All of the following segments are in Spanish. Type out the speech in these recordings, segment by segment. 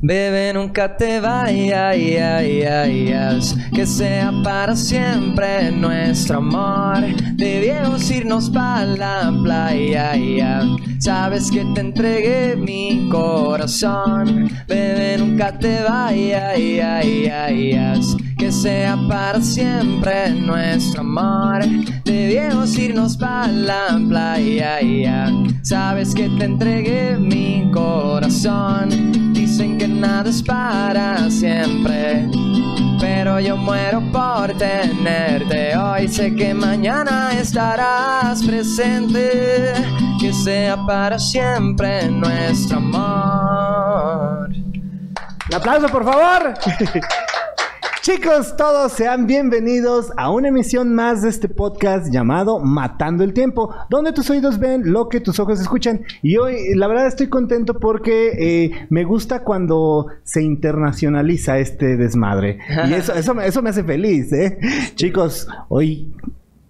Bebé, nunca te vayas, que sea para siempre nuestro amor. Debíamos irnos para la playa, sabes que te entregué mi corazón. Bebé, nunca te vayas, que sea para siempre nuestro amor. Debíamos irnos para la playa, sabes que te entregué mi corazón nada es para siempre. Pero yo muero por tenerte hoy. Sé que mañana estarás presente. Que sea para siempre nuestro amor. Un aplauso, por favor. Chicos, todos sean bienvenidos a una emisión más de este podcast llamado Matando el Tiempo, donde tus oídos ven lo que tus ojos escuchan. Y hoy, la verdad, estoy contento porque eh, me gusta cuando se internacionaliza este desmadre. Y eso, eso, eso me hace feliz, ¿eh? Chicos, hoy,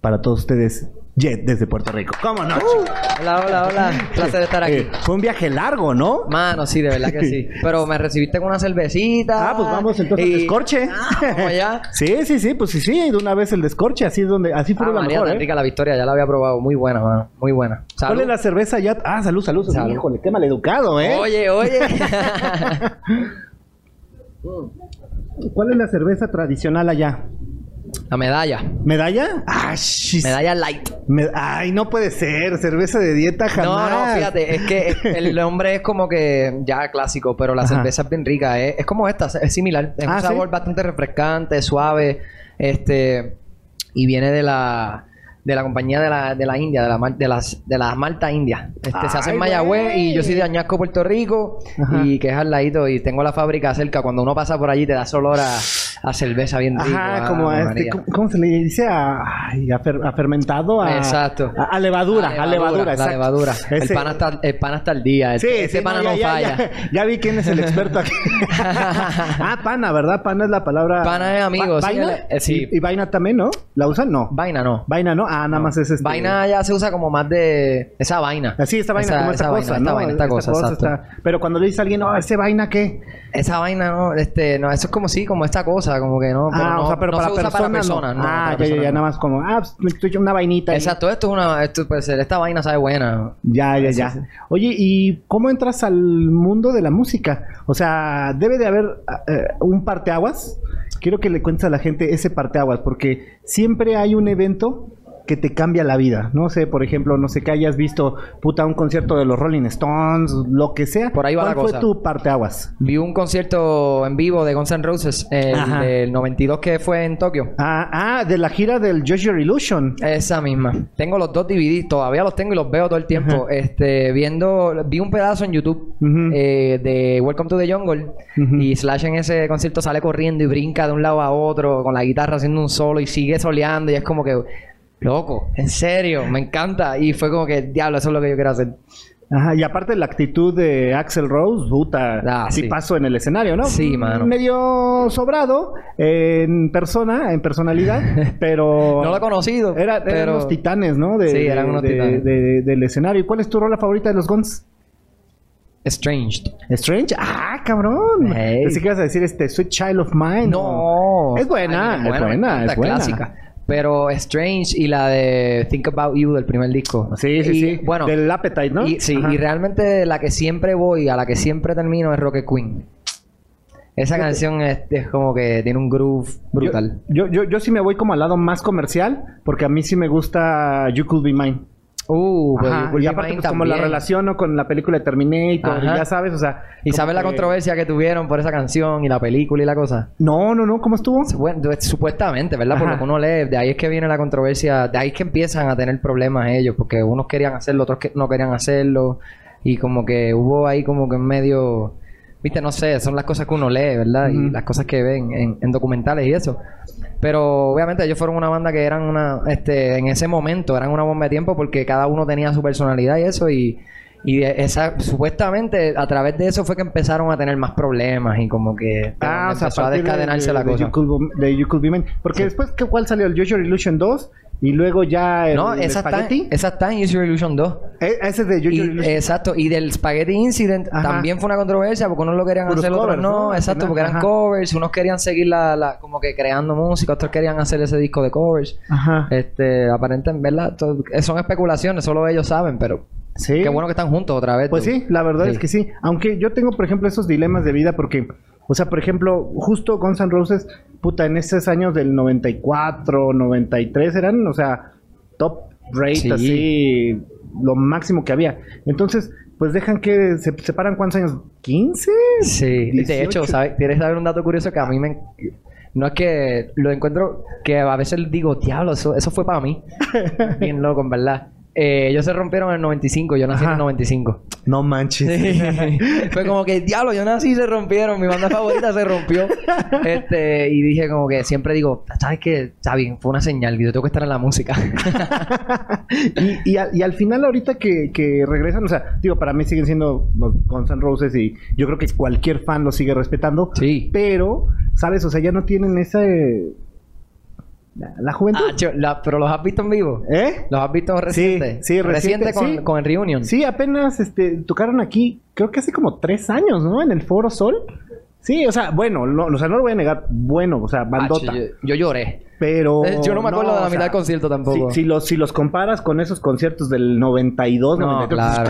para todos ustedes, Jet desde Puerto Rico. ¿Cómo no? Uh, hola, hola, hola. Placer estar aquí. Eh, fue un viaje largo, ¿no? Mano, sí, de verdad que sí. Pero me recibiste con una cervecita. Ah, pues vamos entonces al descorche. Ah, sí, sí, sí, pues sí, sí, de una vez el descorche, así es donde, así fue ah, la María, mejor, ¿eh? rica la victoria, ya la había probado, muy buena, mano, muy buena. ¿Cuál es la cerveza ya? Ah, salud, salud, salud. Híjole, qué maleducado, ¿eh? Oye, oye. ¿Cuál es la cerveza tradicional allá? La medalla. ¿Medalla? Ah, medalla light. Ay, no puede ser. Cerveza de dieta jamás. No, no, fíjate. Es que el nombre es como que ya clásico, pero la cerveza es bien rica. ¿eh? Es como esta, es similar. Es un ah, sabor bastante refrescante, suave. Este... Y viene de la de la compañía de la, de la India, de, la, de, las, de las Malta India. Este, se hace en Mayagüez y yo soy de Añasco, Puerto Rico, y que es al ladito, y tengo la fábrica cerca. Cuando uno pasa por allí te da olor a, a cerveza bien rico. Ajá, como a este, ¿cómo, se le dice? A, a, fermentado, a, Exacto. A, levadura, a levadura, La levadura. El, pan hasta, el pan hasta el día. sí, ese pana no, falla. Ya, vi quién es el experto aquí. ah, pana, ¿verdad? Pana es la palabra... Pana es amigo. ¿Vaina? Sí. Y, vaina también, ¿no? ¿La usan? No. Vaina no. Vaina no. Ah, nada más es este... Vaina ya se usa como más de... Esa vaina. Sí, esa vaina, como esta cosa, Esta vaina, esta, cosa. Pero cuando le dice a alguien, no, ¿ese vaina qué? Esa vaina, no, este... No, eso es como sí, como esta cosa, como que no... Ah, o sea, pero para, personas. No. ah, ya, ya, ya, nada más como, ah, pues, estoy una vainita. Exacto, esto es una, esto puede ser, esta vaina sabe buena. Ya, ya, ya. Oye, ¿y cómo entras al mundo de la música? O sea, debe de haber eh, un parteaguas. Quiero que le cuentes a la gente ese parteaguas, porque siempre hay un evento que te cambia la vida. No sé, por ejemplo, no sé que hayas visto, puta, un concierto de los Rolling Stones, lo que sea. Por ahí va ¿Cuál la fue tu parte aguas? Vi un concierto en vivo de Guns N' Roses, el del 92 que fue en Tokio. Ah, ah, de la gira del Josh Your Illusion. Esa misma. Tengo los dos DVD, todavía los tengo y los veo todo el tiempo. Este, viendo, vi un pedazo en YouTube eh, de Welcome to the Jungle y Slash en ese concierto sale corriendo y brinca de un lado a otro con la guitarra haciendo un solo y sigue soleando y es como que Loco, en serio, me encanta. Y fue como que, diablo, eso es lo que yo quiero hacer. Ajá, y aparte la actitud de Axel Rose, puta, ah, sí. pasó en el escenario, ¿no? Sí, mano. Medio sobrado en persona, en personalidad, pero... no lo he conocido. Era, pero... Eran los titanes, ¿no? De, sí, eran unos titanes. del escenario. ¿Y cuál es tu rola favorita de los Guns? Strange. Strange, ah, cabrón. Hey. Así que a decir este Sweet Child of Mine. No. Es buena, es buena, es buena. Clásica. Pero Strange y la de Think About You del primer disco. Sí, sí, sí. Bueno, del Appetite, ¿no? Y, sí, y realmente la que siempre voy, a la que siempre termino es Rocket Queen. Esa canción es, como que tiene un groove brutal. Yo, yo, yo, sí me voy como al lado más comercial, porque a mí sí me gusta You Could Be Mine. Uh, y aparte pues, como la relaciono con la película de Terminator, y ya sabes, o sea... ¿Y sabes la controversia que tuvieron por esa canción y la película y la cosa? No, no, no, ¿cómo estuvo? Supuestamente, ¿verdad? Por lo que uno lee, de ahí es que viene la controversia, de ahí es que empiezan a tener problemas ellos, porque unos querían hacerlo, otros que no querían hacerlo, y como que hubo ahí como que en medio... Viste, no sé, son las cosas que uno lee, ¿verdad? Y las cosas que ven en, en documentales y eso. Pero obviamente ellos fueron una banda que eran una, este, en ese momento, eran una bomba de tiempo porque cada uno tenía su personalidad y eso y, y esa, supuestamente a través de eso fue que empezaron a tener más problemas y como que ah, empezó a descadenarse la cosa. de you Could Be Porque después, ¿cuál salió? ¿El Joshua Illusion 2? Y luego ya el, no, el esa está, Spaghetti. esa está en Use Your Illusion 2. Eh, ese es de Use Y- Your Illusion. exacto, y del Spaghetti Incident Ajá. también fue una controversia porque unos lo querían Puros hacer, otros covers, no, ¿no? Exacto, porque eran ajá. covers, unos querían seguir la, la- como que creando música, otros querían hacer ese disco de covers. Ajá. Este, aparentemente, ¿verdad? Todo- eh, son especulaciones, solo ellos saben, pero Sí. qué bueno que están juntos otra vez. Pues tú. sí, la verdad Sí. es que sí. Aunque yo tengo, por ejemplo, esos dilemas de vida porque, o sea, por ejemplo, justo Guns N' Roses, puta, en esos años del 94, 93 eran, o sea, top rate, Sí. así, lo máximo que había. Entonces, pues dejan que se separan cuántos años, 15? Sí, 18. de hecho, ¿sabes? ¿Quieres saber un dato curioso que a mí me... No es que lo encuentro, que a veces digo, diablo, eso, eso fue para mí. Bien loco, en verdad. Eh, ellos se rompieron en el 95, yo nací en Ajá. el 95. No manches. Sí. Fue como que, diablo, yo nací y se rompieron. Mi banda favorita se rompió. Este, y dije como que siempre digo, ¿sabes qué? Está bien, fue una señal. Yo tengo que estar en la música. y, y, al, y al final ahorita que, que regresan, o sea, digo, para mí siguen siendo los Guns N' Roses y yo creo que cualquier fan los sigue respetando. Sí. Pero, ¿sabes? O sea, ya no tienen esa... la, juventud. Ah, la- pero los has visto en vivo. ¿Eh? ¿Los has visto reciente? sí, reciente, con, sí. con el Reunion. Sí, apenas este, tocaron aquí, creo que hace como tres años, ¿no? En el Foro Sol. Sí, o sea, bueno, no, o sea, no lo voy a negar, bueno, o sea, Ah, bandota. yo, yo lloré. Pero. Eh, yo no me acuerdo de la mitad del concierto tampoco. Si, si los, si los comparas con esos conciertos del 92, No, 93, claro.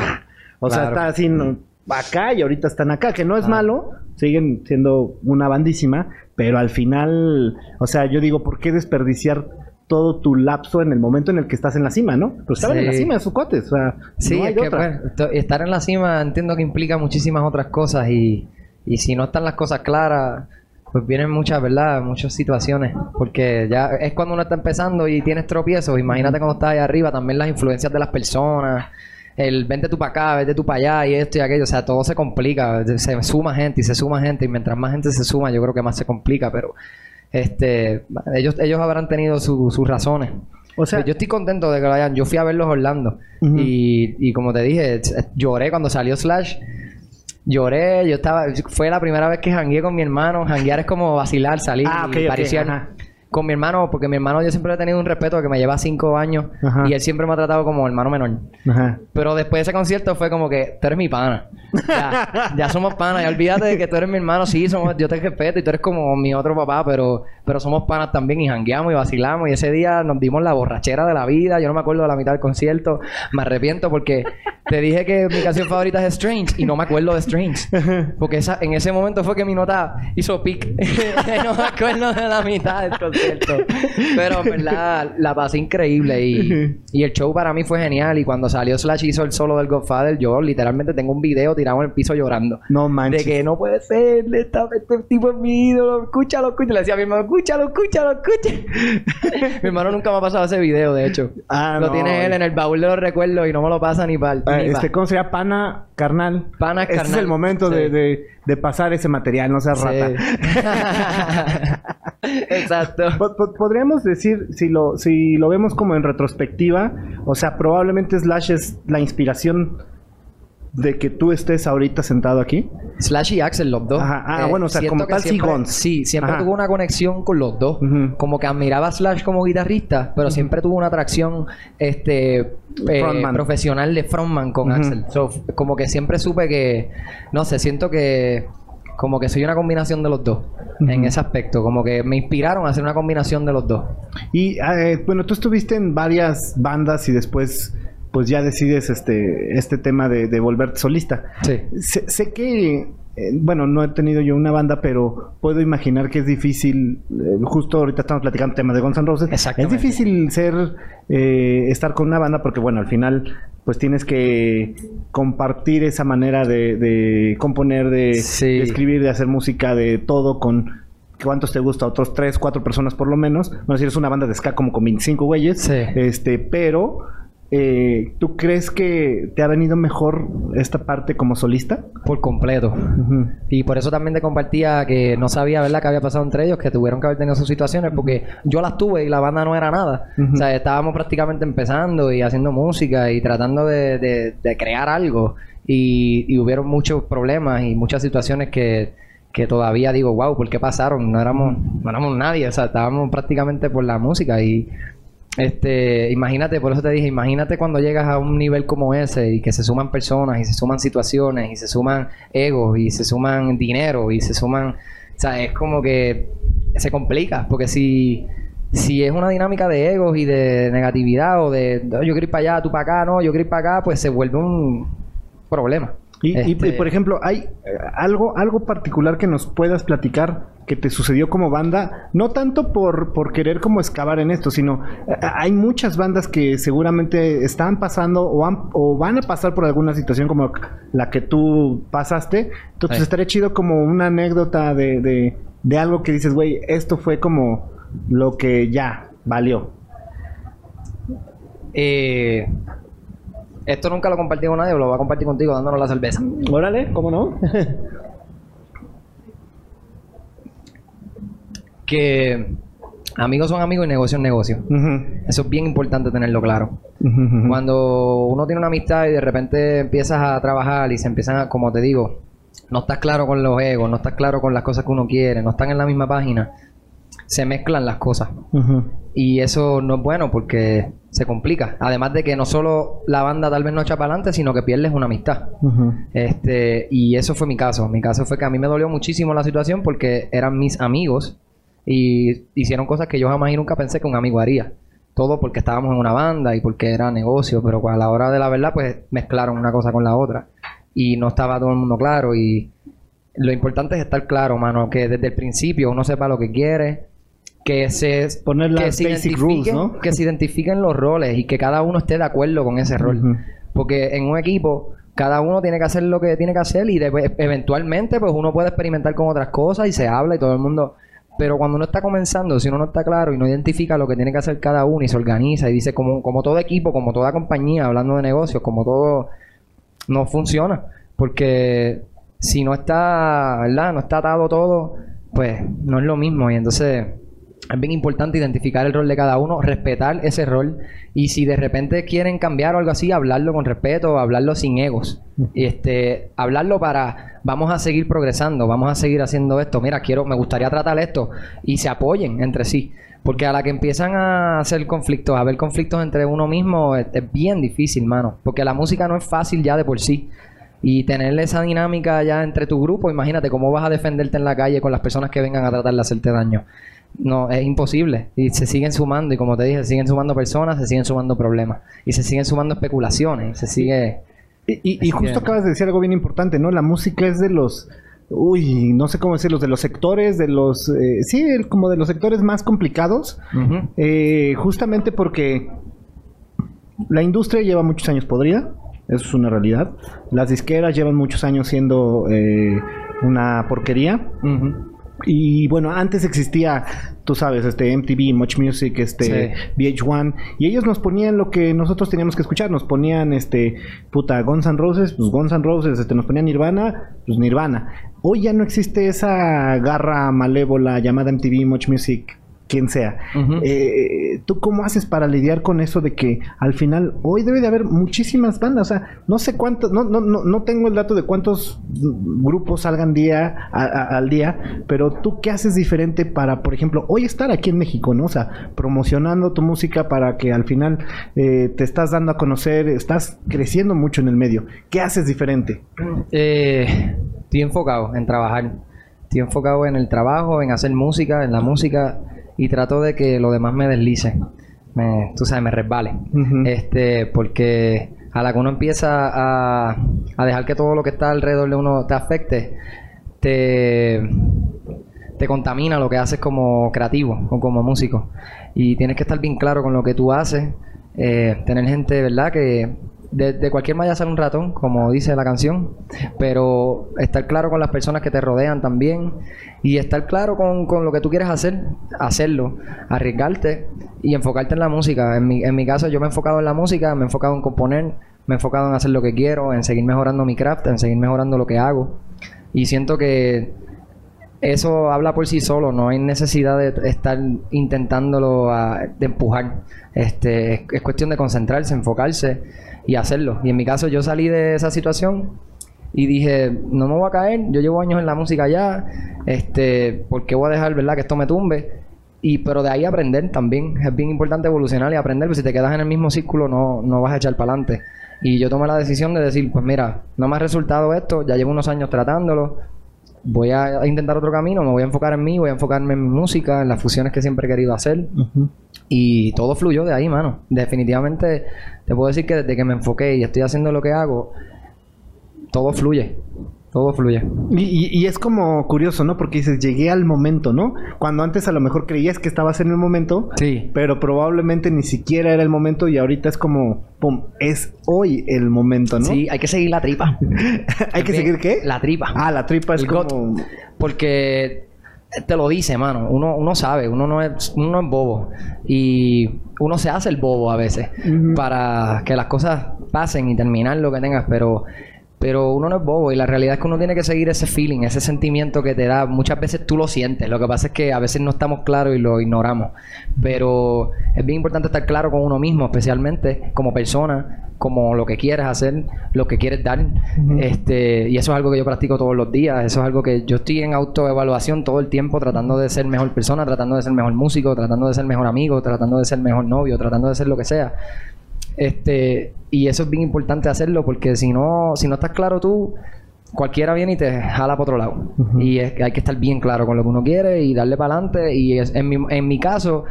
pues, o sea, está así no, acá y ahorita están acá, que no es Ah. malo, siguen siendo una bandísima, pero al final, o sea, yo digo, ¿por qué desperdiciar todo tu lapso en el momento en el que estás en la cima, no? Pues estaban en la cima de sus cuates, o sea, Sí, no hay es que otra. estar en la cima entiendo que implica muchísimas otras cosas y, y si no están las cosas claras, pues vienen muchas, ¿verdad? Muchas situaciones. Porque ya es cuando uno está empezando y tienes tropiezos. Imagínate cuando estás ahí arriba, también las influencias de las personas. El vente tú para acá, vente tú para allá y esto y aquello. O sea, todo se complica. Se suma gente y se suma gente. Y mientras más gente se suma, yo creo que más se complica. Pero este ellos, ellos habrán tenido su- sus razones. O sea, yo estoy contento de que lo hayan. Yo fui a verlos Orlando. Y, y como te dije, lloré cuando salió Slash. Lloré, yo estaba... Fue la primera vez que jangueé con mi hermano. Janguear es como vacilar, salir Ah, y. Con mi hermano, porque mi hermano yo siempre he tenido un respeto que me lleva cinco años. Ajá. Y él siempre me ha tratado como hermano menor. Ajá. Pero después de ese concierto fue como que tú eres mi pana. Ya, ya somos panas. Ya olvídate de que tú eres mi hermano. Sí, somos, yo te respeto y tú eres como mi otro papá, pero, pero somos panas también y jangueamos y vacilamos. Y ese día nos dimos la borrachera de la vida. Yo no me acuerdo de la mitad del concierto. Me arrepiento porque te dije que mi canción favorita es Strange y no me acuerdo de Strange. Porque esa, en ese momento fue que mi nota hizo pic. no me acuerdo de la mitad del concierto. Pero en verdad la pasé increíble y, y el show para mí fue genial. Y cuando salió Slash hizo el solo del Godfather, yo literalmente tengo un video tirado en el piso llorando. No De manches. que no puede ser, esta- este tipo es mi ídolo, escúchalo, escúchalo. Le decía a mi hermano, escúchalo, escúchalo, escúchalo. mi hermano nunca me ha pasado ese video, de hecho. Ah, lo no. tiene él en el baúl de los recuerdos y no me lo pasa ni para Ah, este, ¿Cómo sería? Pana carnal. Pana Este es carnal. el momento de, Sí. de- de pasar ese material, no seas rata. Exacto. Po- po- Podríamos decir, si lo, si lo vemos como en retrospectiva, o sea, probablemente Slash es la inspiración de que tú estés ahorita sentado aquí. Slash y Axel, los dos. Ajá. Ah, bueno, o sea, como tal, sí, siempre- Guns. Sí, siempre Ajá. tuvo una conexión con los dos. Ujú. Como que admiraba a Slash como guitarrista, pero siempre tuvo una atracción este, eh, profesional de frontman con Ujú. Axel. So, como que siempre supe que, no sé, siento que como que soy una combinación de los dos en ese aspecto. Como que me inspiraron a hacer una combinación de los dos. Y eh, bueno, tú estuviste en varias bandas y después pues ya decides este, este tema de, de volverte solista. Sí. Sé, sé que, eh, bueno, no he tenido yo una banda, pero puedo imaginar que es difícil, eh, justo ahorita estamos platicando temas de Guns N' Roses, es difícil ser, eh, estar con una banda porque, bueno, al final pues tienes que compartir esa manera de, de componer, de, Sí. de escribir, de hacer música, de todo con... ¿Cuántos te gusta? Otros tres, cuatro personas por lo menos. Bueno, si eres una banda de ska como con 25 güeyes. Sí. Este, pero eh, ¿tú crees que te ha venido mejor esta parte como solista? Por completo. Y por eso también te compartía que no sabía, ¿verdad?, qué había pasado entre ellos, que tuvieron que haber tenido sus situaciones, porque yo las tuve y la banda no era nada. O sea, estábamos prácticamente empezando y haciendo música y tratando de, de- de crear algo. Y, y hubieron muchos problemas y muchas situaciones que, que todavía digo, wow, ¿por qué pasaron? No éramos, no éramos nadie, o sea, estábamos prácticamente por la música y... este, imagínate, por eso te dije, imagínate cuando llegas a un nivel como ese y que se suman personas y se suman situaciones y se suman egos y se suman dinero y se suman, o sea, es como que se complica, porque si si es una dinámica de egos y de negatividad o de yo quiero ir para allá, tú para acá, no, yo quiero ir para acá, pues se vuelve un problema. Y, y, Este- por ejemplo, ¿hay algo, algo particular que nos puedas platicar que te sucedió como banda? No tanto por, por querer como excavar en esto, sino eh, hay muchas bandas que seguramente están pasando o, han- o van a pasar por alguna situación como la que tú pasaste. Entonces Sí. estaría chido como una anécdota de, de, de algo que dices, güey, esto fue como lo que ya valió. Eh, esto nunca lo compartí con nadie, lo voy a compartir contigo dándonos la cerveza. Órale, ¿cómo no? Que amigos son amigos y negocio es negocio. Eso es bien importante tenerlo claro. Cuando uno tiene una amistad y de repente empiezas a trabajar y se empiezan a, como te digo, no estás claro con los egos, no estás claro con las cosas que uno quiere, no están en la misma página, se mezclan las cosas. Y eso no es bueno porque se complica. Además de que no solo la banda tal vez no echa para adelante, sino que pierdes una amistad. Este, y eso fue mi caso. Mi caso fue que a mí me dolió muchísimo la situación porque eran mis amigos y hicieron cosas que yo jamás y nunca pensé que un amigo haría. Todo porque estábamos en una banda y porque era negocio, pero a la hora de la verdad, pues mezclaron una cosa con la otra. Y no estaba todo el mundo claro. Y lo importante es estar claro, mano, que desde el principio uno sepa lo que quiere, que se Poner que las se basic identifiquen- rules, ¿no? que se identifiquen los roles y que cada uno esté de acuerdo con ese rol. Porque en un equipo, cada uno tiene que hacer lo que tiene que hacer y de- eventualmente, pues uno puede experimentar con otras cosas y se habla y todo el mundo. Pero cuando uno está comenzando, si uno no está claro y no identifica lo que tiene que hacer cada uno y se organiza y dice, como, como todo equipo, como toda compañía, hablando de negocios, como todo, no funciona. Porque si no está, ¿verdad? No está atado todo, pues no es lo mismo. Y entonces es bien importante identificar el rol de cada uno, respetar ese rol y si de repente quieren cambiar o algo así, hablarlo con respeto, hablarlo sin egos. Y este, hablarlo para vamos a seguir progresando, vamos a seguir haciendo esto. Mira, quiero, me gustaría tratar esto y se apoyen entre sí. Porque a la que empiezan a hacer conflictos, a haber conflictos entre uno mismo, es, es bien difícil, mano. Porque la música no es fácil ya de por sí. Y tener esa dinámica ya entre tu grupo, imagínate cómo vas a defenderte en la calle con las personas que vengan a tratar de hacerte daño. No, es imposible. Y se siguen sumando, y como te dije, se siguen sumando personas, se siguen sumando problemas. Y se siguen sumando especulaciones, se sigue... Y, y- y justo acabas de decir algo bien importante, ¿no? La música es de los, uy, no sé cómo decirlo, de los sectores, de los, eh, sí, como de los sectores más complicados, eh, justamente porque la industria lleva muchos años podrida, eso es una realidad. Las disqueras llevan muchos años siendo eh, una porquería. Y bueno, antes existía, tú sabes, este MTV, Much Music, este VH1, y ellos nos ponían lo que nosotros teníamos que escuchar, nos ponían este puta Guns N' Roses, pues Guns N' Roses, este nos ponían Nirvana, pues Nirvana. Hoy ya no existe esa garra malévola llamada MTV, Much Music, quien sea. Ujú. Eh, ¿Tú cómo haces para lidiar con eso de que al final hoy debe de haber muchísimas bandas? O sea, no sé cuántos, no, no, no, no tengo el dato de cuántos grupos salgan día a- a- al día, pero tú qué haces diferente para, por ejemplo, hoy estar aquí en México, ¿no? O sea, promocionando tu música para que al final eh, te estás dando a conocer, estás creciendo mucho en el medio. ¿Qué haces diferente? Eh, estoy enfocado en trabajar. Estoy enfocado en el trabajo, en hacer música, en la música y trato de que lo demás me deslice. Me, tú sabes, me resbale. Este, porque a la que uno empieza a, a dejar que todo lo que está alrededor de uno te afecte, te, te contamina lo que haces como creativo o como músico. Y tienes que estar bien claro con lo que tú haces. eh, tener gente, ¿verdad? Que de, cualquier malla sale un ratón, como dice la canción. Pero estar claro con las personas que te rodean también. Y estar claro con, con lo que tú quieres hacer, hacerlo, arriesgarte y enfocarte en la música. En mi, en mi caso, yo me he enfocado en la música, me he enfocado en componer, me he enfocado en hacer lo que quiero, en seguir mejorando mi craft, en seguir mejorando lo que hago. Y siento que eso habla por sí solo, no hay necesidad de estar intentándolo a- de empujar. Este, es, es cuestión de concentrarse, enfocarse y hacerlo. Y en mi caso yo salí de esa situación y dije, no me voy a caer, yo llevo años en la música ya, este, ¿por qué voy a dejar, verdad, que esto me tumbe? y pero de ahí aprender también. Es bien importante evolucionar y aprender, porque si te quedas en el mismo círculo no, no vas a echar para adelante. Y yo tomé la decisión de decir, pues mira, no me ha resultado esto, ya llevo unos años tratándolo, voy a intentar otro camino, me voy a enfocar en mí, voy a enfocarme en mi música, en las fusiones que siempre he querido hacer. Y todo fluyó de ahí, mano. Definitivamente te puedo decir que desde que me enfoqué y estoy haciendo lo que hago, todo fluye. Todo fluye. Y, y, es como curioso, ¿no? Porque dices, llegué al momento, ¿no? Cuando antes a lo mejor creías que estabas en el momento, sí. pero probablemente ni siquiera era el momento y ahorita es como, pum, es hoy el momento, ¿no? Sí, hay que seguir la tripa. ¿Hay que seguir qué? La tripa. Ah, la tripa es como... Porque te lo dice, mano. Uno, uno sabe, uno no, es, uno no es bobo. Y uno se hace el bobo a veces para que las cosas pasen y terminar lo que tengas, pero pero uno no es bobo y la realidad es que uno tiene que seguir ese feeling, ese sentimiento que te da. Muchas veces tú lo sientes. Lo que pasa es que a veces no estamos claros y lo ignoramos. Pero es bien importante estar claro con uno mismo, especialmente como persona, como lo que quieres hacer, lo que quieres dar. este Y eso es algo que yo practico todos los días. Eso es algo que yo estoy en autoevaluación todo el tiempo, tratando de ser mejor persona, tratando de ser mejor músico, tratando de ser mejor amigo, tratando de ser mejor novio, tratando de ser lo que sea. Este, y eso es bien importante hacerlo porque si no, si no estás claro tú, cualquiera viene y te jala para otro lado. Y es, hay que estar bien claro con lo que uno quiere y darle para adelante. Y en, mi, en mi caso,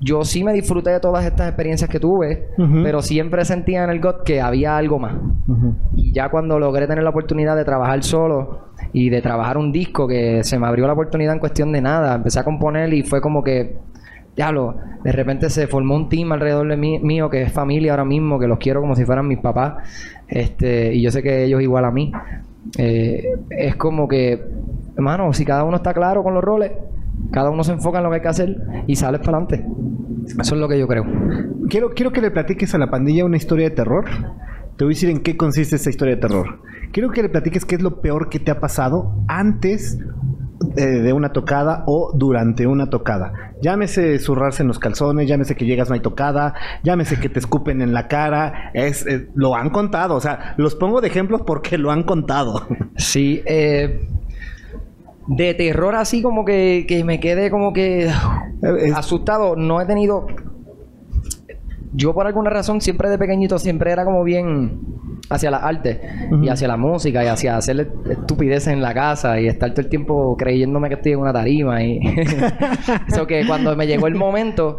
yo sí me disfruté de todas estas experiencias que tuve, pero siempre sentía en el GOT que había algo más. Y ya cuando logré tener la oportunidad de trabajar solo y de trabajar un disco que se me abrió la oportunidad en cuestión de nada, empecé a componer y fue como que lo de repente se formó un team alrededor de mí, mío que es familia ahora mismo, que los quiero como si fueran mis papás, este, y yo sé que ellos igual a mí. Eh, es como que, hermano, si cada uno está claro con los roles, cada uno se enfoca en lo que hay que hacer y sales para adelante. Eso es lo que yo creo. Quiero, quiero que le platiques a la pandilla una historia de terror. Te voy a decir en qué consiste esa historia de terror. Quiero que le platiques qué es lo peor que te ha pasado antes eh, de una tocada o durante una tocada. Llámese zurrarse en los calzones, llámese que llegas no hay tocada, llámese que te escupen en la cara. Es, eh, lo han contado, o sea, los pongo de ejemplos porque lo han contado. Sí, eh, de terror así como que, que me quede como que asustado, no he tenido yo por alguna razón siempre de pequeñito siempre era como bien hacia la arte y hacia la música y hacia hacer estupideces en la casa y estar todo el tiempo creyéndome que estoy en una tarima y eso que cuando me llegó el momento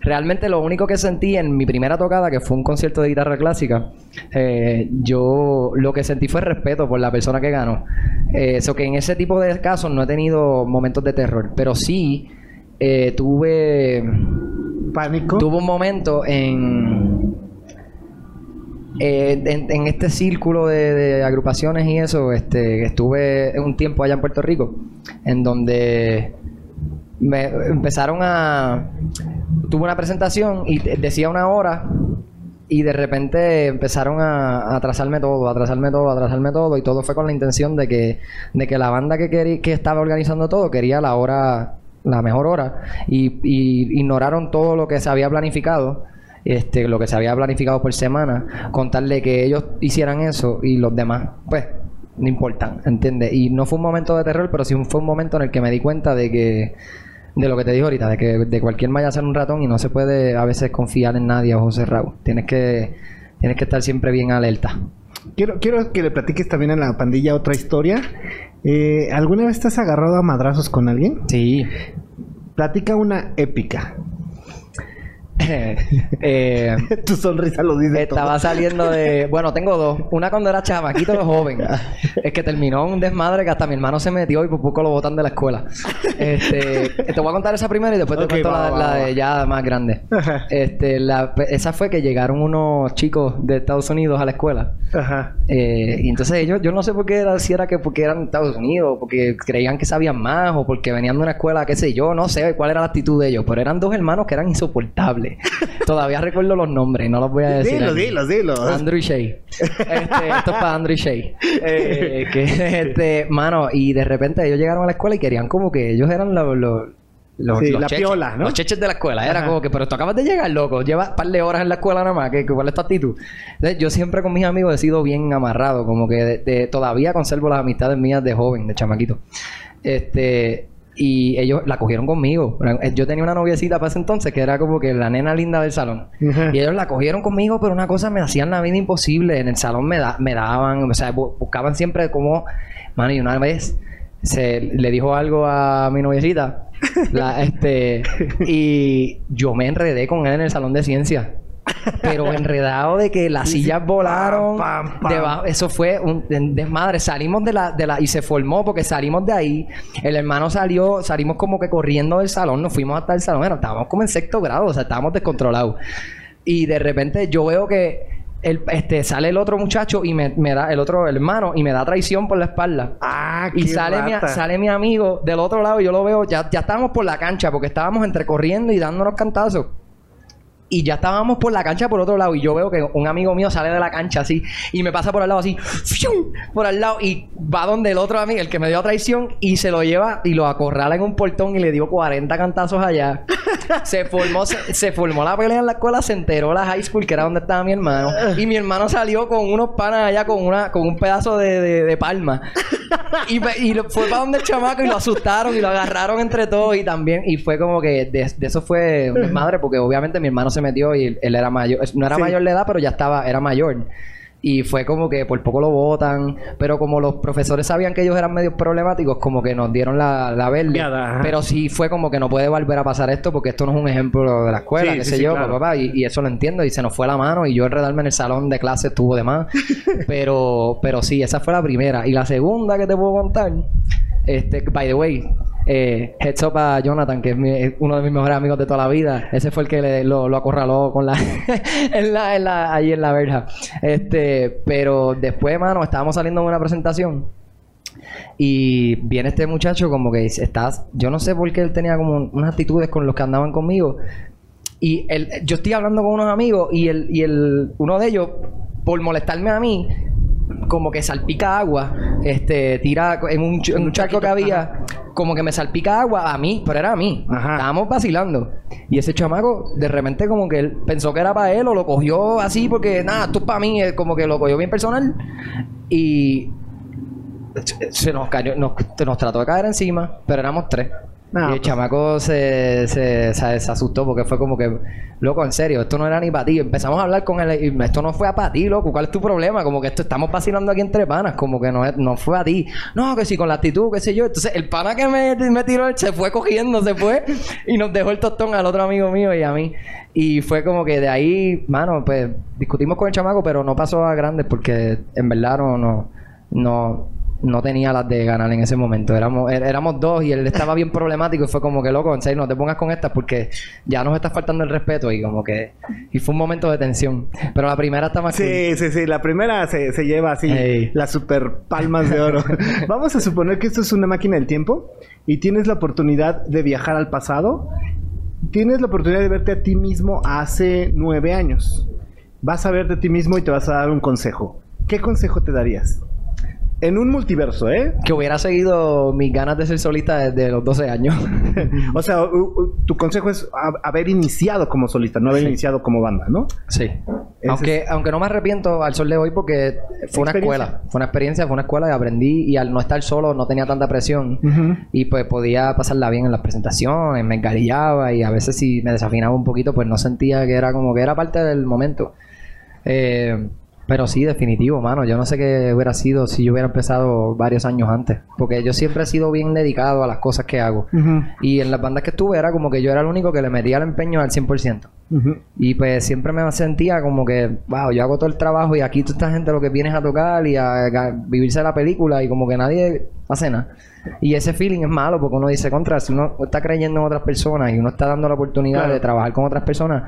realmente lo único que sentí en mi primera tocada que fue un concierto de guitarra clásica eh, yo lo que sentí fue respeto por la persona que ganó eh, eso que en ese tipo de casos no he tenido momentos de terror pero sí eh, tuve pánico. Tuvo un momento en, eh, en, este círculo de, agrupaciones y eso, este, estuve un tiempo allá en Puerto Rico, en donde me empezaron a... Tuve una presentación y decía una hora y de repente empezaron a, atrasarme todo, atrasarme todo, atrasarme todo y todo fue con la intención de que, de que la banda que, quería, que estaba organizando todo quería la hora la mejor hora y, ignoraron todo lo que se había planificado este, lo que se había planificado por semana, contarle que ellos hicieran eso y los demás, pues, no importan, ¿entiendes? Y no fue un momento de terror, pero sí fue un momento en el que me di cuenta de que, de lo que te digo ahorita, de que de cualquier vaya a ser un ratón y no se puede a veces confiar en nadie a ojos cerrados. Tienes que, tienes que estar siempre bien alerta. Quiero, quiero que le platiques también a la pandilla otra historia. Eh, ¿Alguna vez estás agarrado a madrazos con alguien? Sí. Platica una épica. eh, tu sonrisa lo dice Estaba saliendo de... Bueno, tengo dos. Una cuando era chamaquito de joven. es que terminó un desmadre que hasta mi hermano se metió y por poco lo botan de la escuela. Este, te voy a contar esa primera y después te cuento la, de ya más grande. este, la, esa fue que llegaron unos chicos de Estados Unidos a la escuela. Ajá. Eh, y entonces ellos, yo no sé por qué era, si era que porque eran de Estados Unidos, porque creían que sabían más, o porque venían de una escuela, qué sé yo, no sé cuál era la actitud de ellos, pero eran dos hermanos que eran insoportables. Todavía recuerdo los nombres, no los voy a decir. Dilo, dilo, dilo. Andrew Shay. Este, esto es para Andrew Shay. Eh, que, este, mano, y de repente ellos llegaron a la escuela y querían como que ellos eran los, los los, la piola, ¿no? Los cheches de la escuela. Era como que, pero tú acabas de llegar, loco. Llevas un par de horas en la escuela nada más. ¿Qué, ¿Cuál es tu actitud? Entonces, yo siempre con mis amigos he sido bien amarrado. Como que todavía conservo las amistades mías de joven, de chamaquito. Este... y ellos la cogieron conmigo. Yo tenía una noviecita para ese entonces que era como que la nena linda del salón. Y ellos la cogieron conmigo, pero una cosa me hacían la vida imposible. En el salón me, da, me daban, o sea, buscaban siempre como, mano, y una vez se le dijo algo a mi noviecita, este, y yo me enredé con él en el salón de ciencia pero enredado de que las sillas volaron. eso fue un desmadre. Salimos de la, de la, y se formó porque salimos de ahí. El hermano salió, salimos como que corriendo del salón, nos fuimos hasta el salón. estábamos como en sexto grado, o sea, estábamos descontrolados. Y de repente yo veo que el, este, sale el otro muchacho y me, da el otro hermano y me da traición por la espalda. Ah, y sale mi, sale mi amigo del otro lado y yo lo veo, ya, ya estábamos por la cancha porque estábamos entre corriendo y dándonos cantazos. Y ya estábamos por la cancha por otro lado. Y yo veo que un amigo mío sale de la cancha así. Y me pasa por al lado así. Por al lado. Y va donde el otro amigo, el que me dio traición. Y se lo lleva y lo acorrala en un portón. Y le dio 40 cantazos allá. se formó se, formó la pelea en la escuela. Se enteró la high school, que era donde estaba mi hermano. Y mi hermano salió con unos panas allá con una con un pedazo de, de, palma. y, y, fue para donde el chamaco y lo asustaron y lo agarraron entre todos. Y también. Y fue como que de, eso fue un desmadre. Porque obviamente mi hermano se metió y él, era mayor, no era mayor de edad, pero ya estaba, era mayor. Y fue como que por poco lo votan. Pero como los profesores sabían que ellos eran medios problemáticos, como que nos dieron la, la verde. pero sí fue como que no puede volver a pasar esto porque esto no es un ejemplo de la escuela, qué sé yo, papá. Y, eso lo entiendo. Y se nos fue la mano. Y yo enredarme en el salón de clase estuvo de más. pero, pero sí, esa fue la primera. Y la segunda que te puedo contar, este, by the way, eh, heads up a Jonathan, que es, uno de mis mejores amigos de toda la vida. Ese fue el que lo, acorraló con la, en la, en la, ahí en la verja. Este, pero después, mano, estábamos saliendo de una presentación. Y viene este muchacho como que dice, estás, yo no sé por qué él tenía como unas actitudes con los que andaban conmigo. Y él, yo estoy hablando con unos amigos y el, y el, uno de ellos, por molestarme a mí, como que salpica agua, este, tira en un, en un charco que había, como que me salpica agua a mí, pero era a mí. Estábamos vacilando. Y ese chamaco, de repente, como que él pensó que era para él o lo cogió así porque, nada, esto es para mí, como que lo cogió bien personal. Y se nos cayó, nos, nos trató de caer encima, pero éramos tres y el chamaco se, se, se, asustó porque fue como que, loco, en serio, esto no era ni para ti. Empezamos a hablar con él y esto no fue a para ti, loco. ¿Cuál es tu problema? Como que esto estamos vacilando aquí entre panas, como que no, no fue a ti. No, que sí, con la actitud, qué sé yo. Entonces, el pana que me, me tiró, se fue cogiendo, se fue y nos dejó el tostón al otro amigo mío y a mí. Y fue como que de ahí, mano, pues discutimos con el chamaco, pero no pasó a grandes porque en verdad no, no, no no tenía las de ganar en ese momento. Éramos, er, éramos dos y él estaba bien problemático y fue como que loco, en serio, no te pongas con estas porque ya nos está faltando el respeto y como que... Y fue un momento de tensión. Pero la primera está más... Sí, sí, sí. La primera se, se lleva así las super palmas de oro. Vamos a suponer que esto es una máquina del tiempo y tienes la oportunidad de viajar al pasado. Tienes la oportunidad de verte a ti mismo hace nueve años. Vas a verte a ti mismo y te vas a dar un consejo. ¿Qué consejo te darías? En un multiverso, ¿eh? Que hubiera seguido mis ganas de ser solista desde los 12 años. o sea, tu consejo es haber iniciado como solista, no haber iniciado como banda, ¿no? Sí. aunque, aunque no me arrepiento al sol de hoy porque fue una escuela, fue una experiencia, fue una escuela y aprendí y al no estar solo no tenía tanta presión y pues podía pasarla bien en las presentaciones, me encarillaba y a veces si me desafinaba un poquito pues no sentía que era como que era parte del momento. Eh, pero sí, definitivo, mano. Yo no sé qué hubiera sido si yo hubiera empezado varios años antes. Porque yo siempre he sido bien dedicado a las cosas que hago. Y en las bandas que estuve era como que yo era el único que le metía el empeño al 100%. Y pues siempre me sentía como que, wow, yo hago todo el trabajo y aquí toda esta gente lo que vienes a tocar y a, vivirse la película y como que nadie hace nada. Y ese feeling es malo porque uno dice, contra, si uno está creyendo en otras personas y uno está dando la oportunidad de trabajar con otras personas,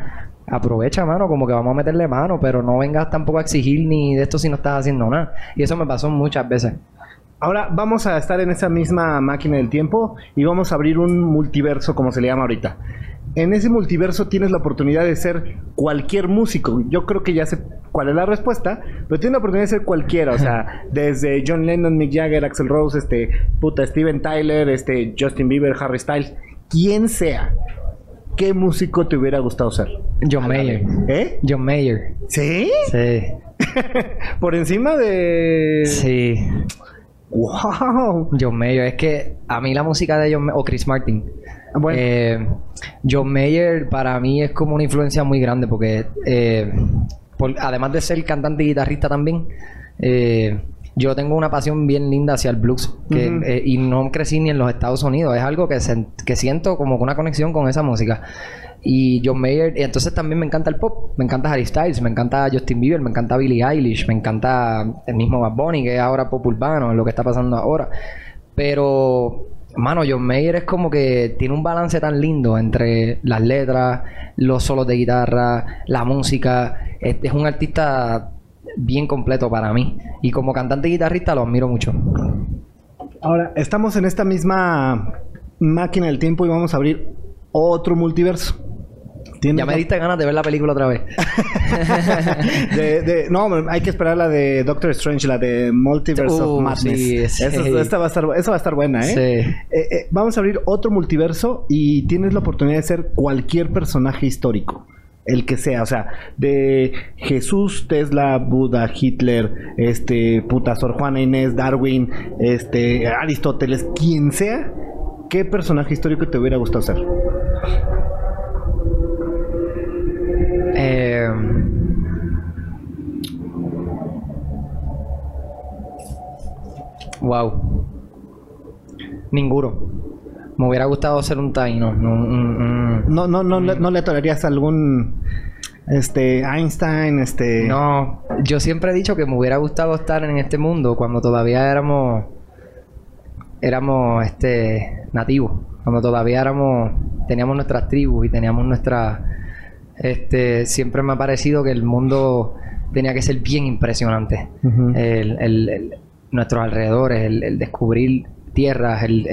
aprovecha, mano, como que vamos a meterle mano, pero no vengas tampoco a exigir ni de esto si no estás haciendo nada. Y eso me pasó muchas veces. Ahora vamos a estar en esa misma máquina del tiempo y vamos a abrir un multiverso, como se le llama ahorita. En ese multiverso tienes la oportunidad de ser cualquier músico. Yo creo que ya sé cuál es la respuesta, pero tienes la oportunidad de ser cualquiera. O sea, desde John Lennon, Mick Jagger, Axel Rose, este, puta, Steven Tyler, este, Justin Bieber, Harry Styles, quien sea. ¿Qué músico te hubiera gustado ser? John Mayer. ¿Eh? John Mayer. ¿Sí? Sí. Por encima de. Sí. ¡Wow! John Mayer, es que a mí la música de John Mayer, o Chris Martin. Bueno. Eh, John Mayer para mí es como una influencia muy grande porque eh, por- además de ser cantante y guitarrista también, eh, yo tengo una pasión bien linda hacia el blues que, eh, y no crecí ni en los Estados Unidos. Es algo que, sen- que siento como una conexión con esa música. Y John Mayer, y entonces también me encanta el pop, me encanta Harry Styles, me encanta Justin Bieber, me encanta Billie Eilish, me encanta el mismo Bad Bunny, que es ahora pop urbano, lo que está pasando ahora. Pero, mano, John Mayer es como que tiene un balance tan lindo entre las letras, los solos de guitarra, la música. Es, es un artista bien completo para mí. Y como cantante y guitarrista lo admiro mucho. Ahora, estamos en esta misma máquina del tiempo y vamos a abrir otro multiverso. ¿Tienes Ya me diste ganas de ver la película otra vez. de, de- no, hay que esperar la de Doctor Strange, la de Multiverse of Uh, Madness. sí, sí. Esa, esta va a estar, esa va a estar buena, ¿eh? Sí. Eh, eh, vamos a abrir otro multiverso y tienes la oportunidad de ser cualquier personaje histórico. El que sea, o sea, de Jesús, Tesla, Buda, Hitler, este, puta, Sor Juana Inés, Darwin, este, Aristóteles, quien sea, ¿qué personaje histórico te hubiera gustado ser? Eh, wow. Ninguno. Me hubiera gustado ser un taíno. No, No, no, no, le- no le tolerarías algún, este, Einstein, este... No, yo siempre he dicho que me hubiera gustado estar en este mundo cuando todavía éramos éramos este nativos, cuando todavía éramos teníamos nuestras tribus y teníamos nuestra este siempre me ha parecido que el mundo tenía que ser bien impresionante. El- el- el- nuestros alrededores, el, el descubrir tierras, el,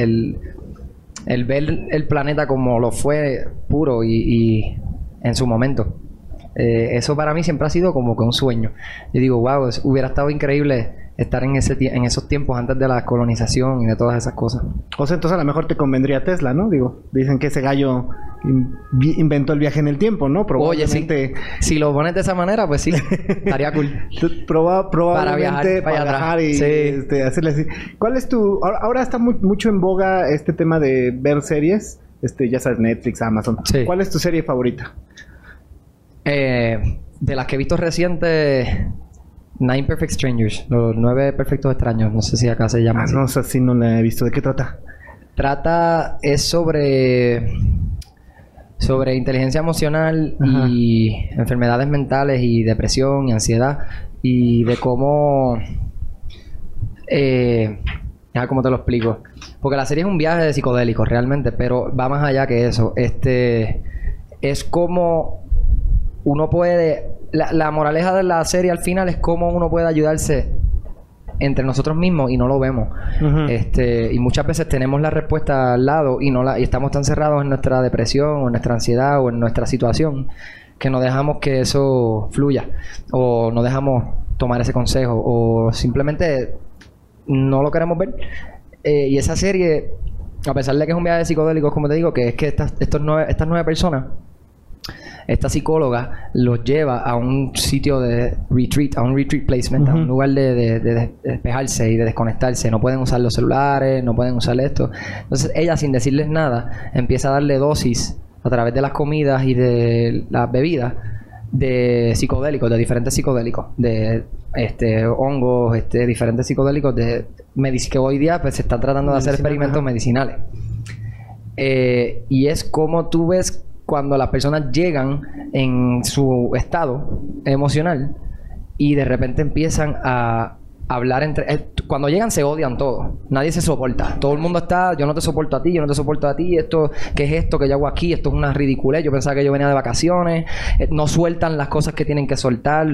el- ver el planeta como lo fue puro y, y en su momento. Eh, eso para mí siempre ha sido como que un sueño. Yo digo, wow, hubiera estado increíble estar en, ese en esos tiempos antes de la colonización y de todas esas cosas. O sea, entonces a lo mejor te convendría Tesla, ¿no? Digo, dicen que ese gallo in- inventó el viaje en el tiempo, ¿no? Oye, sí. Probablemente... Si lo pones de esa manera, pues sí, estaría cool. Proba- probablemente viajar para para viajar, y Sí. este, hacerle así. ¿Cuál es tu...? Ahora, está muy- mucho en boga este tema de ver series. Este, ya sabes, Netflix, Amazon. Sí. ¿Cuál es tu serie favorita? Eh, de las que he visto recientes, Nine Perfect Strangers, los nueve perfectos extraños, no sé si acá se llama Ah, así. no sé si no la he visto. ¿De qué trata? Trata, es sobre sobre inteligencia emocional Ajá. y enfermedades mentales y depresión y ansiedad y de cómo eh, ya cómo te lo explico porque la serie es un viaje de psicodélicos realmente pero va más allá que eso este es como uno puede la, la moraleja de la serie al final es cómo uno puede ayudarse entre nosotros mismos y no lo vemos este, y muchas veces tenemos la respuesta al lado y no la, y estamos tan cerrados en nuestra depresión o en nuestra ansiedad o en nuestra situación que no dejamos que eso fluya o no dejamos tomar ese consejo o simplemente no lo queremos ver. Eh, y esa serie, a pesar de que es un viaje de psicodélicos, como te digo, que es que estas, estos nueve, estas nueve personas esta psicóloga los lleva a un sitio de retreat, a un retreat placement, a un lugar de, de- de- de despejarse y de desconectarse. No pueden usar los celulares, no pueden usar esto. Entonces ella, sin decirles nada, empieza a darle dosis a través de las comidas y de las bebidas de psicodélicos, de diferentes psicodélicos, de este hongos, este diferentes psicodélicos de que hoy día pues se están tratando de hacer experimentos ajá. medicinales. Eh, y es como tú ves cuando las personas llegan en su estado emocional y de repente empiezan a hablar entre... eh, cuando llegan se odian todos. Nadie se soporta. Todo el mundo está... Yo no te soporto a ti, yo no te soporto a ti. Esto... ¿Qué es esto que yo hago aquí? Esto es una ridiculez. Yo pensaba que yo venía de vacaciones. Eh, no sueltan las cosas que tienen que soltar.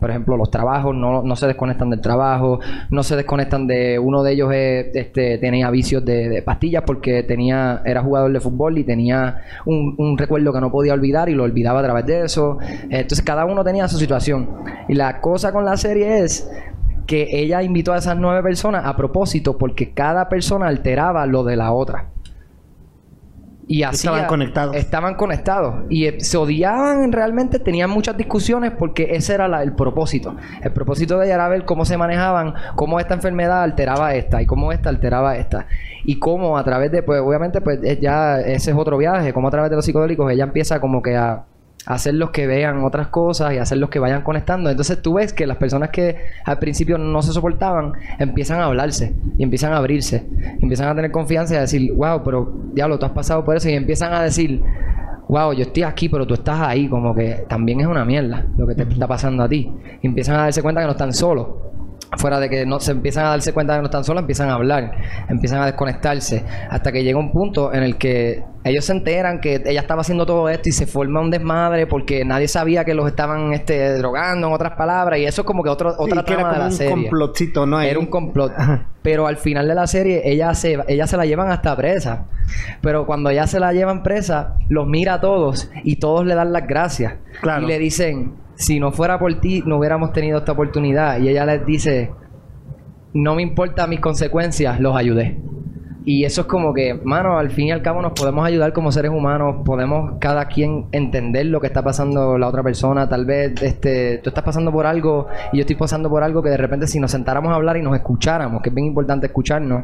Por ejemplo, los trabajos. No, no se desconectan del trabajo. No se desconectan de... Uno de ellos es, este, tenía vicios de, pastillas porque tenía... Era jugador de fútbol y tenía un, recuerdo que no podía olvidar y lo olvidaba a través de eso. Entonces cada uno tenía su situación. Y la cosa con la serie es que ella invitó a esas nueve personas a propósito porque cada persona alteraba lo de la otra. Y así Estaban conectados. Estaban conectados. Y eh, se odiaban realmente, tenían muchas discusiones porque ese era la- el propósito. El propósito de ella era ver cómo se manejaban, cómo esta enfermedad alteraba esta y cómo esta alteraba esta. Y cómo a través de, pues obviamente, pues eh, ya ese es otro viaje, cómo a través de los psicodélicos ella empieza como que a hacerlos que vean otras cosas y hacerlos que vayan conectando. Entonces tú ves que las personas que al principio no se soportaban empiezan a hablarse y empiezan a abrirse, y empiezan a tener confianza y a decir, wow, pero diablo, tú has pasado por eso y empiezan a decir, wow, yo estoy aquí, pero tú estás ahí, como que también es una mierda lo que te está pasando a ti. Y empiezan a darse cuenta que no están solos. Fuera de que no se empiezan a darse cuenta de que no están solos, empiezan a hablar, empiezan a desconectarse, hasta que llega un punto en el que ellos se enteran que ella estaba haciendo todo esto y se forma un desmadre porque nadie sabía que los estaban este, drogando, en otras palabras, y eso es como que otro, otra que era trama de la un serie. complotcito, ¿no? Ahí. Era un complot. Pero al final de la serie, ella se, ella se la llevan hasta presa. Pero cuando ella se la llevan presa, los mira a todos y todos le dan las gracias. Claro. Y le dicen, si no fuera por ti, no hubiéramos tenido esta oportunidad. Y ella les dice, no me importa mis consecuencias, los ayudé. Y eso es como que, mano, al fin y al cabo nos podemos ayudar como seres humanos, podemos cada quien entender lo que está pasando la otra persona, tal vez este, tú estás pasando por algo y yo estoy pasando por algo que de repente si nos sentáramos a hablar y nos escucháramos, que es bien importante escucharnos,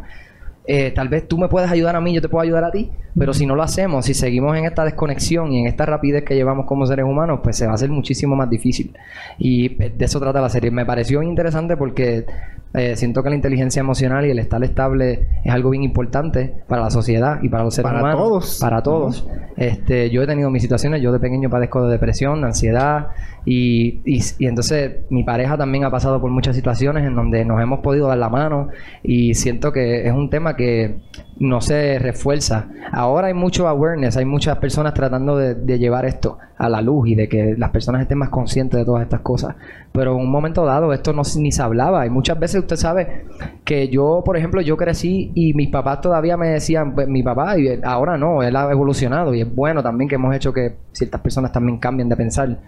eh, tal vez tú me puedes ayudar a mí, yo te puedo ayudar a ti, pero si no lo hacemos, si seguimos en esta desconexión y en esta rapidez que llevamos como seres humanos, pues se va a hacer muchísimo más difícil. Y eh, de eso trata la serie. Me pareció interesante porque eh, siento que la inteligencia emocional y el estar estable es algo bien importante para la sociedad y para los seres Para humanos. todos. Para todos. Este, yo he tenido mis situaciones, yo de pequeño padezco de depresión, de ansiedad y, y, y entonces mi pareja también ha pasado por muchas situaciones en donde nos hemos podido dar la mano y siento que es un tema que no se refuerza. Ahora hay mucho awareness, hay muchas personas tratando de, de llevar esto a la luz y de que las personas estén más conscientes de todas estas cosas. Pero en un momento dado esto no se- ni se hablaba y muchas veces usted sabe que yo, por ejemplo, yo crecí y mis papás todavía me decían, pues mi papá y ahora no, él ha evolucionado y es bueno también que hemos hecho que ciertas personas también cambien de pensar.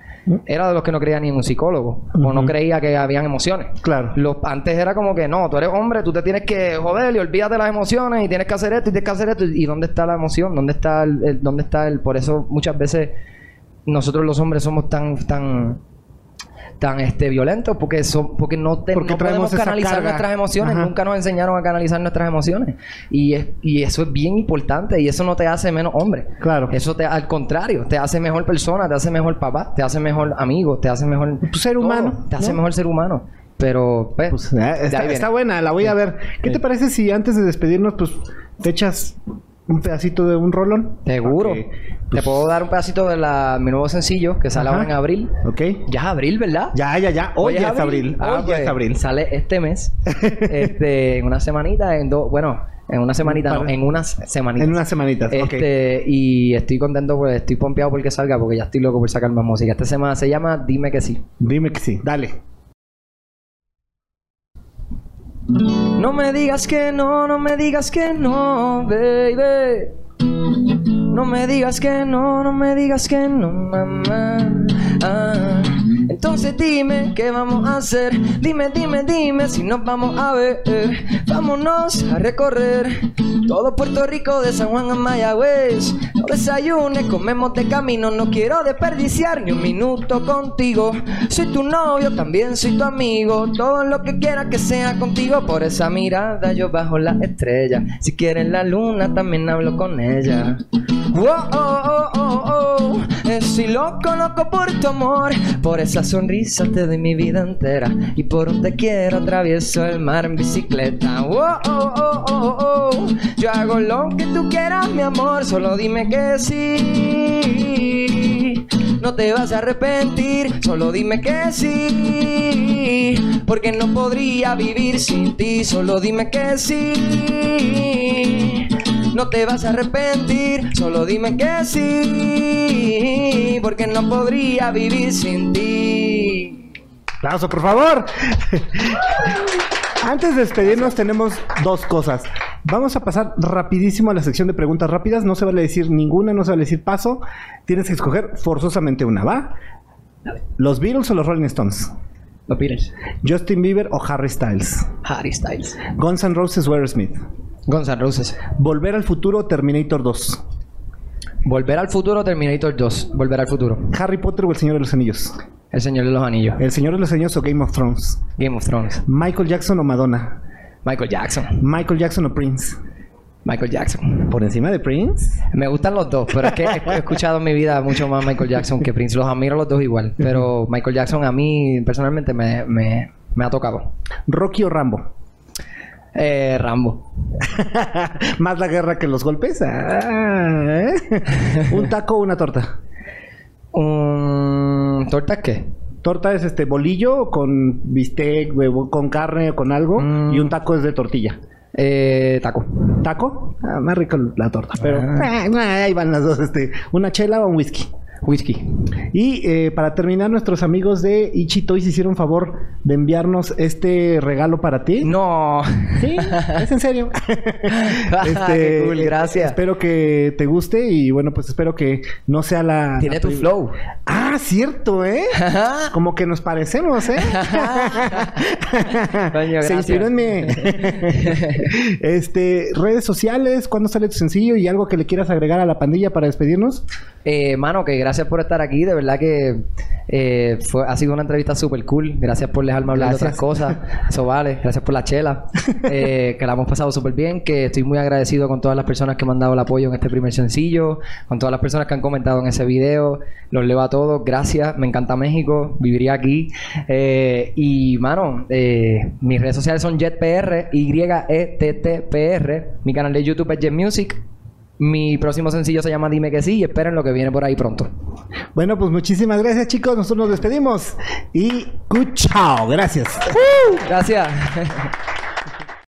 Era de los que no creía ni en un psicólogo o no creía que habían emociones. Claro. Lo- antes era como que no, tú eres hombre, tú te tienes que joder y olvídate las emociones y tienes que hacer esto y tienes que hacer esto. ¿Y dónde está la emoción? ¿Dónde está el, el- dónde está el? Por eso muchas veces nosotros los hombres somos tan, tan, tan este violentos porque son, porque no, te- Porque no podemos canalizar nuestras emociones, Ajá. nunca nos enseñaron a canalizar nuestras emociones. Y es, y eso es bien importante y eso no te hace menos hombre. Claro. Eso te, al contrario, te hace mejor persona, te hace mejor papá, te hace mejor amigo, te hace mejor ser todo, humano, te hace ¿no? mejor ser humano. Pero, pues, Pues, eh, está, buena, la voy a ver. ¿Qué te parece si antes de despedirnos, pues, te echas un pedacito de un rolón? Seguro. Te pues, puedo dar un pedacito de la, mi nuevo sencillo que sale Ajá. ahora en abril. Ok. Ya es abril, ¿verdad? Ya, ya, ya. Hoy ¿Hoy ya es abril. Ah, Hoy ya pues, es abril. Sale este mes. este, en una semanita, en dos, bueno, en una semanita, no, en unas semanitas. En unas semanitas. ok. Este, y estoy contento, pues estoy pompeado porque salga, porque ya estoy loco por sacar más música. Esta semana se llama Dime que sí. Dime que sí. Dale. No me digas que no, no me digas que no, baby. No me digas que no, no me digas que no, mamá. Ah. Entonces dime qué vamos a hacer. Dime, dime, dime si nos vamos a ver. Vámonos a recorrer todo Puerto Rico de San Juan a Mayagüez. No comemos de camino. No quiero desperdiciar ni un minuto contigo. Soy tu novio, también soy tu amigo. Todo lo que quieras que sea contigo. Por esa mirada yo bajo la estrella. Si quieres la luna, también hablo con ella. Wow, oh, oh, oh, oh. Estoy loco, loco por tu amor. Por esa sonrisa te doy mi vida entera. Y por un te quiero atravieso el mar en bicicleta. Oh, oh, oh, oh. Yo hago lo que tú quieras, mi amor. Solo dime que sí. No te vas a arrepentir, solo dime que sí. Porque no podría vivir sin ti, solo dime que sí. No te vas a arrepentir, solo dime que sí. Porque no podría vivir sin ti. Aplauso, por favor. Antes de despedirnos tenemos dos cosas. Vamos a pasar rapidísimo a la sección de preguntas rápidas. No se vale decir ninguna, no se vale decir paso. Tienes que escoger forzosamente una, ¿va? ¿Los Beatles o los Rolling Stones? Lo pides. ¿Justin Bieber o Harry Styles? Harry Styles. ¿Guns N' Roses o Aerosmith? Guns N' Roses. ¿Volver al futuro o Terminator 2? Volver al futuro, Terminator 2. Volver al futuro. Harry Potter o El Señor de los Anillos. El Señor de los Anillos. El Señor de los Anillos o Game of Thrones. Game of Thrones. Michael Jackson o Madonna. Michael Jackson. Michael Jackson o Prince. Michael Jackson. Por encima de Prince. Me gustan los dos, pero es que he escuchado en mi vida mucho más Michael Jackson que Prince. Los admiro los dos igual. Pero Michael Jackson a mí personalmente me, me, me ha tocado. Rocky o Rambo. Eh, Rambo. Más la guerra que los golpes. Ah, ¿eh? ¿Un taco o una torta? ¿Torta qué? Torta es este bolillo con bistec, huevo, con carne, con algo. Mm. Y un taco es de tortilla. Eh, taco. ¿Taco? Ah, más rico la torta. Pero Ah. ah, ahí van las dos. Este, ¿Una chela o un whisky? Whisky. Y eh, para terminar, nuestros amigos de Ichi Toys hicieron favor de enviarnos este regalo para ti. No. Sí, es en serio. Qué cool, eh, gracias. Espero que te guste y bueno, pues espero que no sea la. Tiene la tu flow. Ah, cierto, ¿eh? Como que nos parecemos, ¿eh? Coño, Se inspiró en mí. este, redes sociales, ¿cuándo sale tu sencillo? ¿Y algo que le quieras agregar a la pandilla para despedirnos? Eh, mano, que gracias por estar aquí. De verdad que eh, fue, ha sido una entrevista súper cool. Gracias por dejarme hablar Gracias. de otras cosas. Eso vale. Gracias por la chela. Eh, que la hemos pasado súper bien. Que estoy muy agradecido con todas las personas que me han dado el apoyo en este primer sencillo. Con todas las personas que han comentado en ese video. Los leo a todos. Gracias. Me encanta México. Viviría aquí. Eh, y, mano, eh, mis redes sociales son JetPR. Y-E-T-T-P-R. Mi canal de YouTube es Jet Music. Mi próximo sencillo se llama Dime que sí y esperen lo que viene por ahí pronto. Bueno, pues muchísimas gracias, chicos. Nosotros nos despedimos. Y chao. Gracias. Gracias.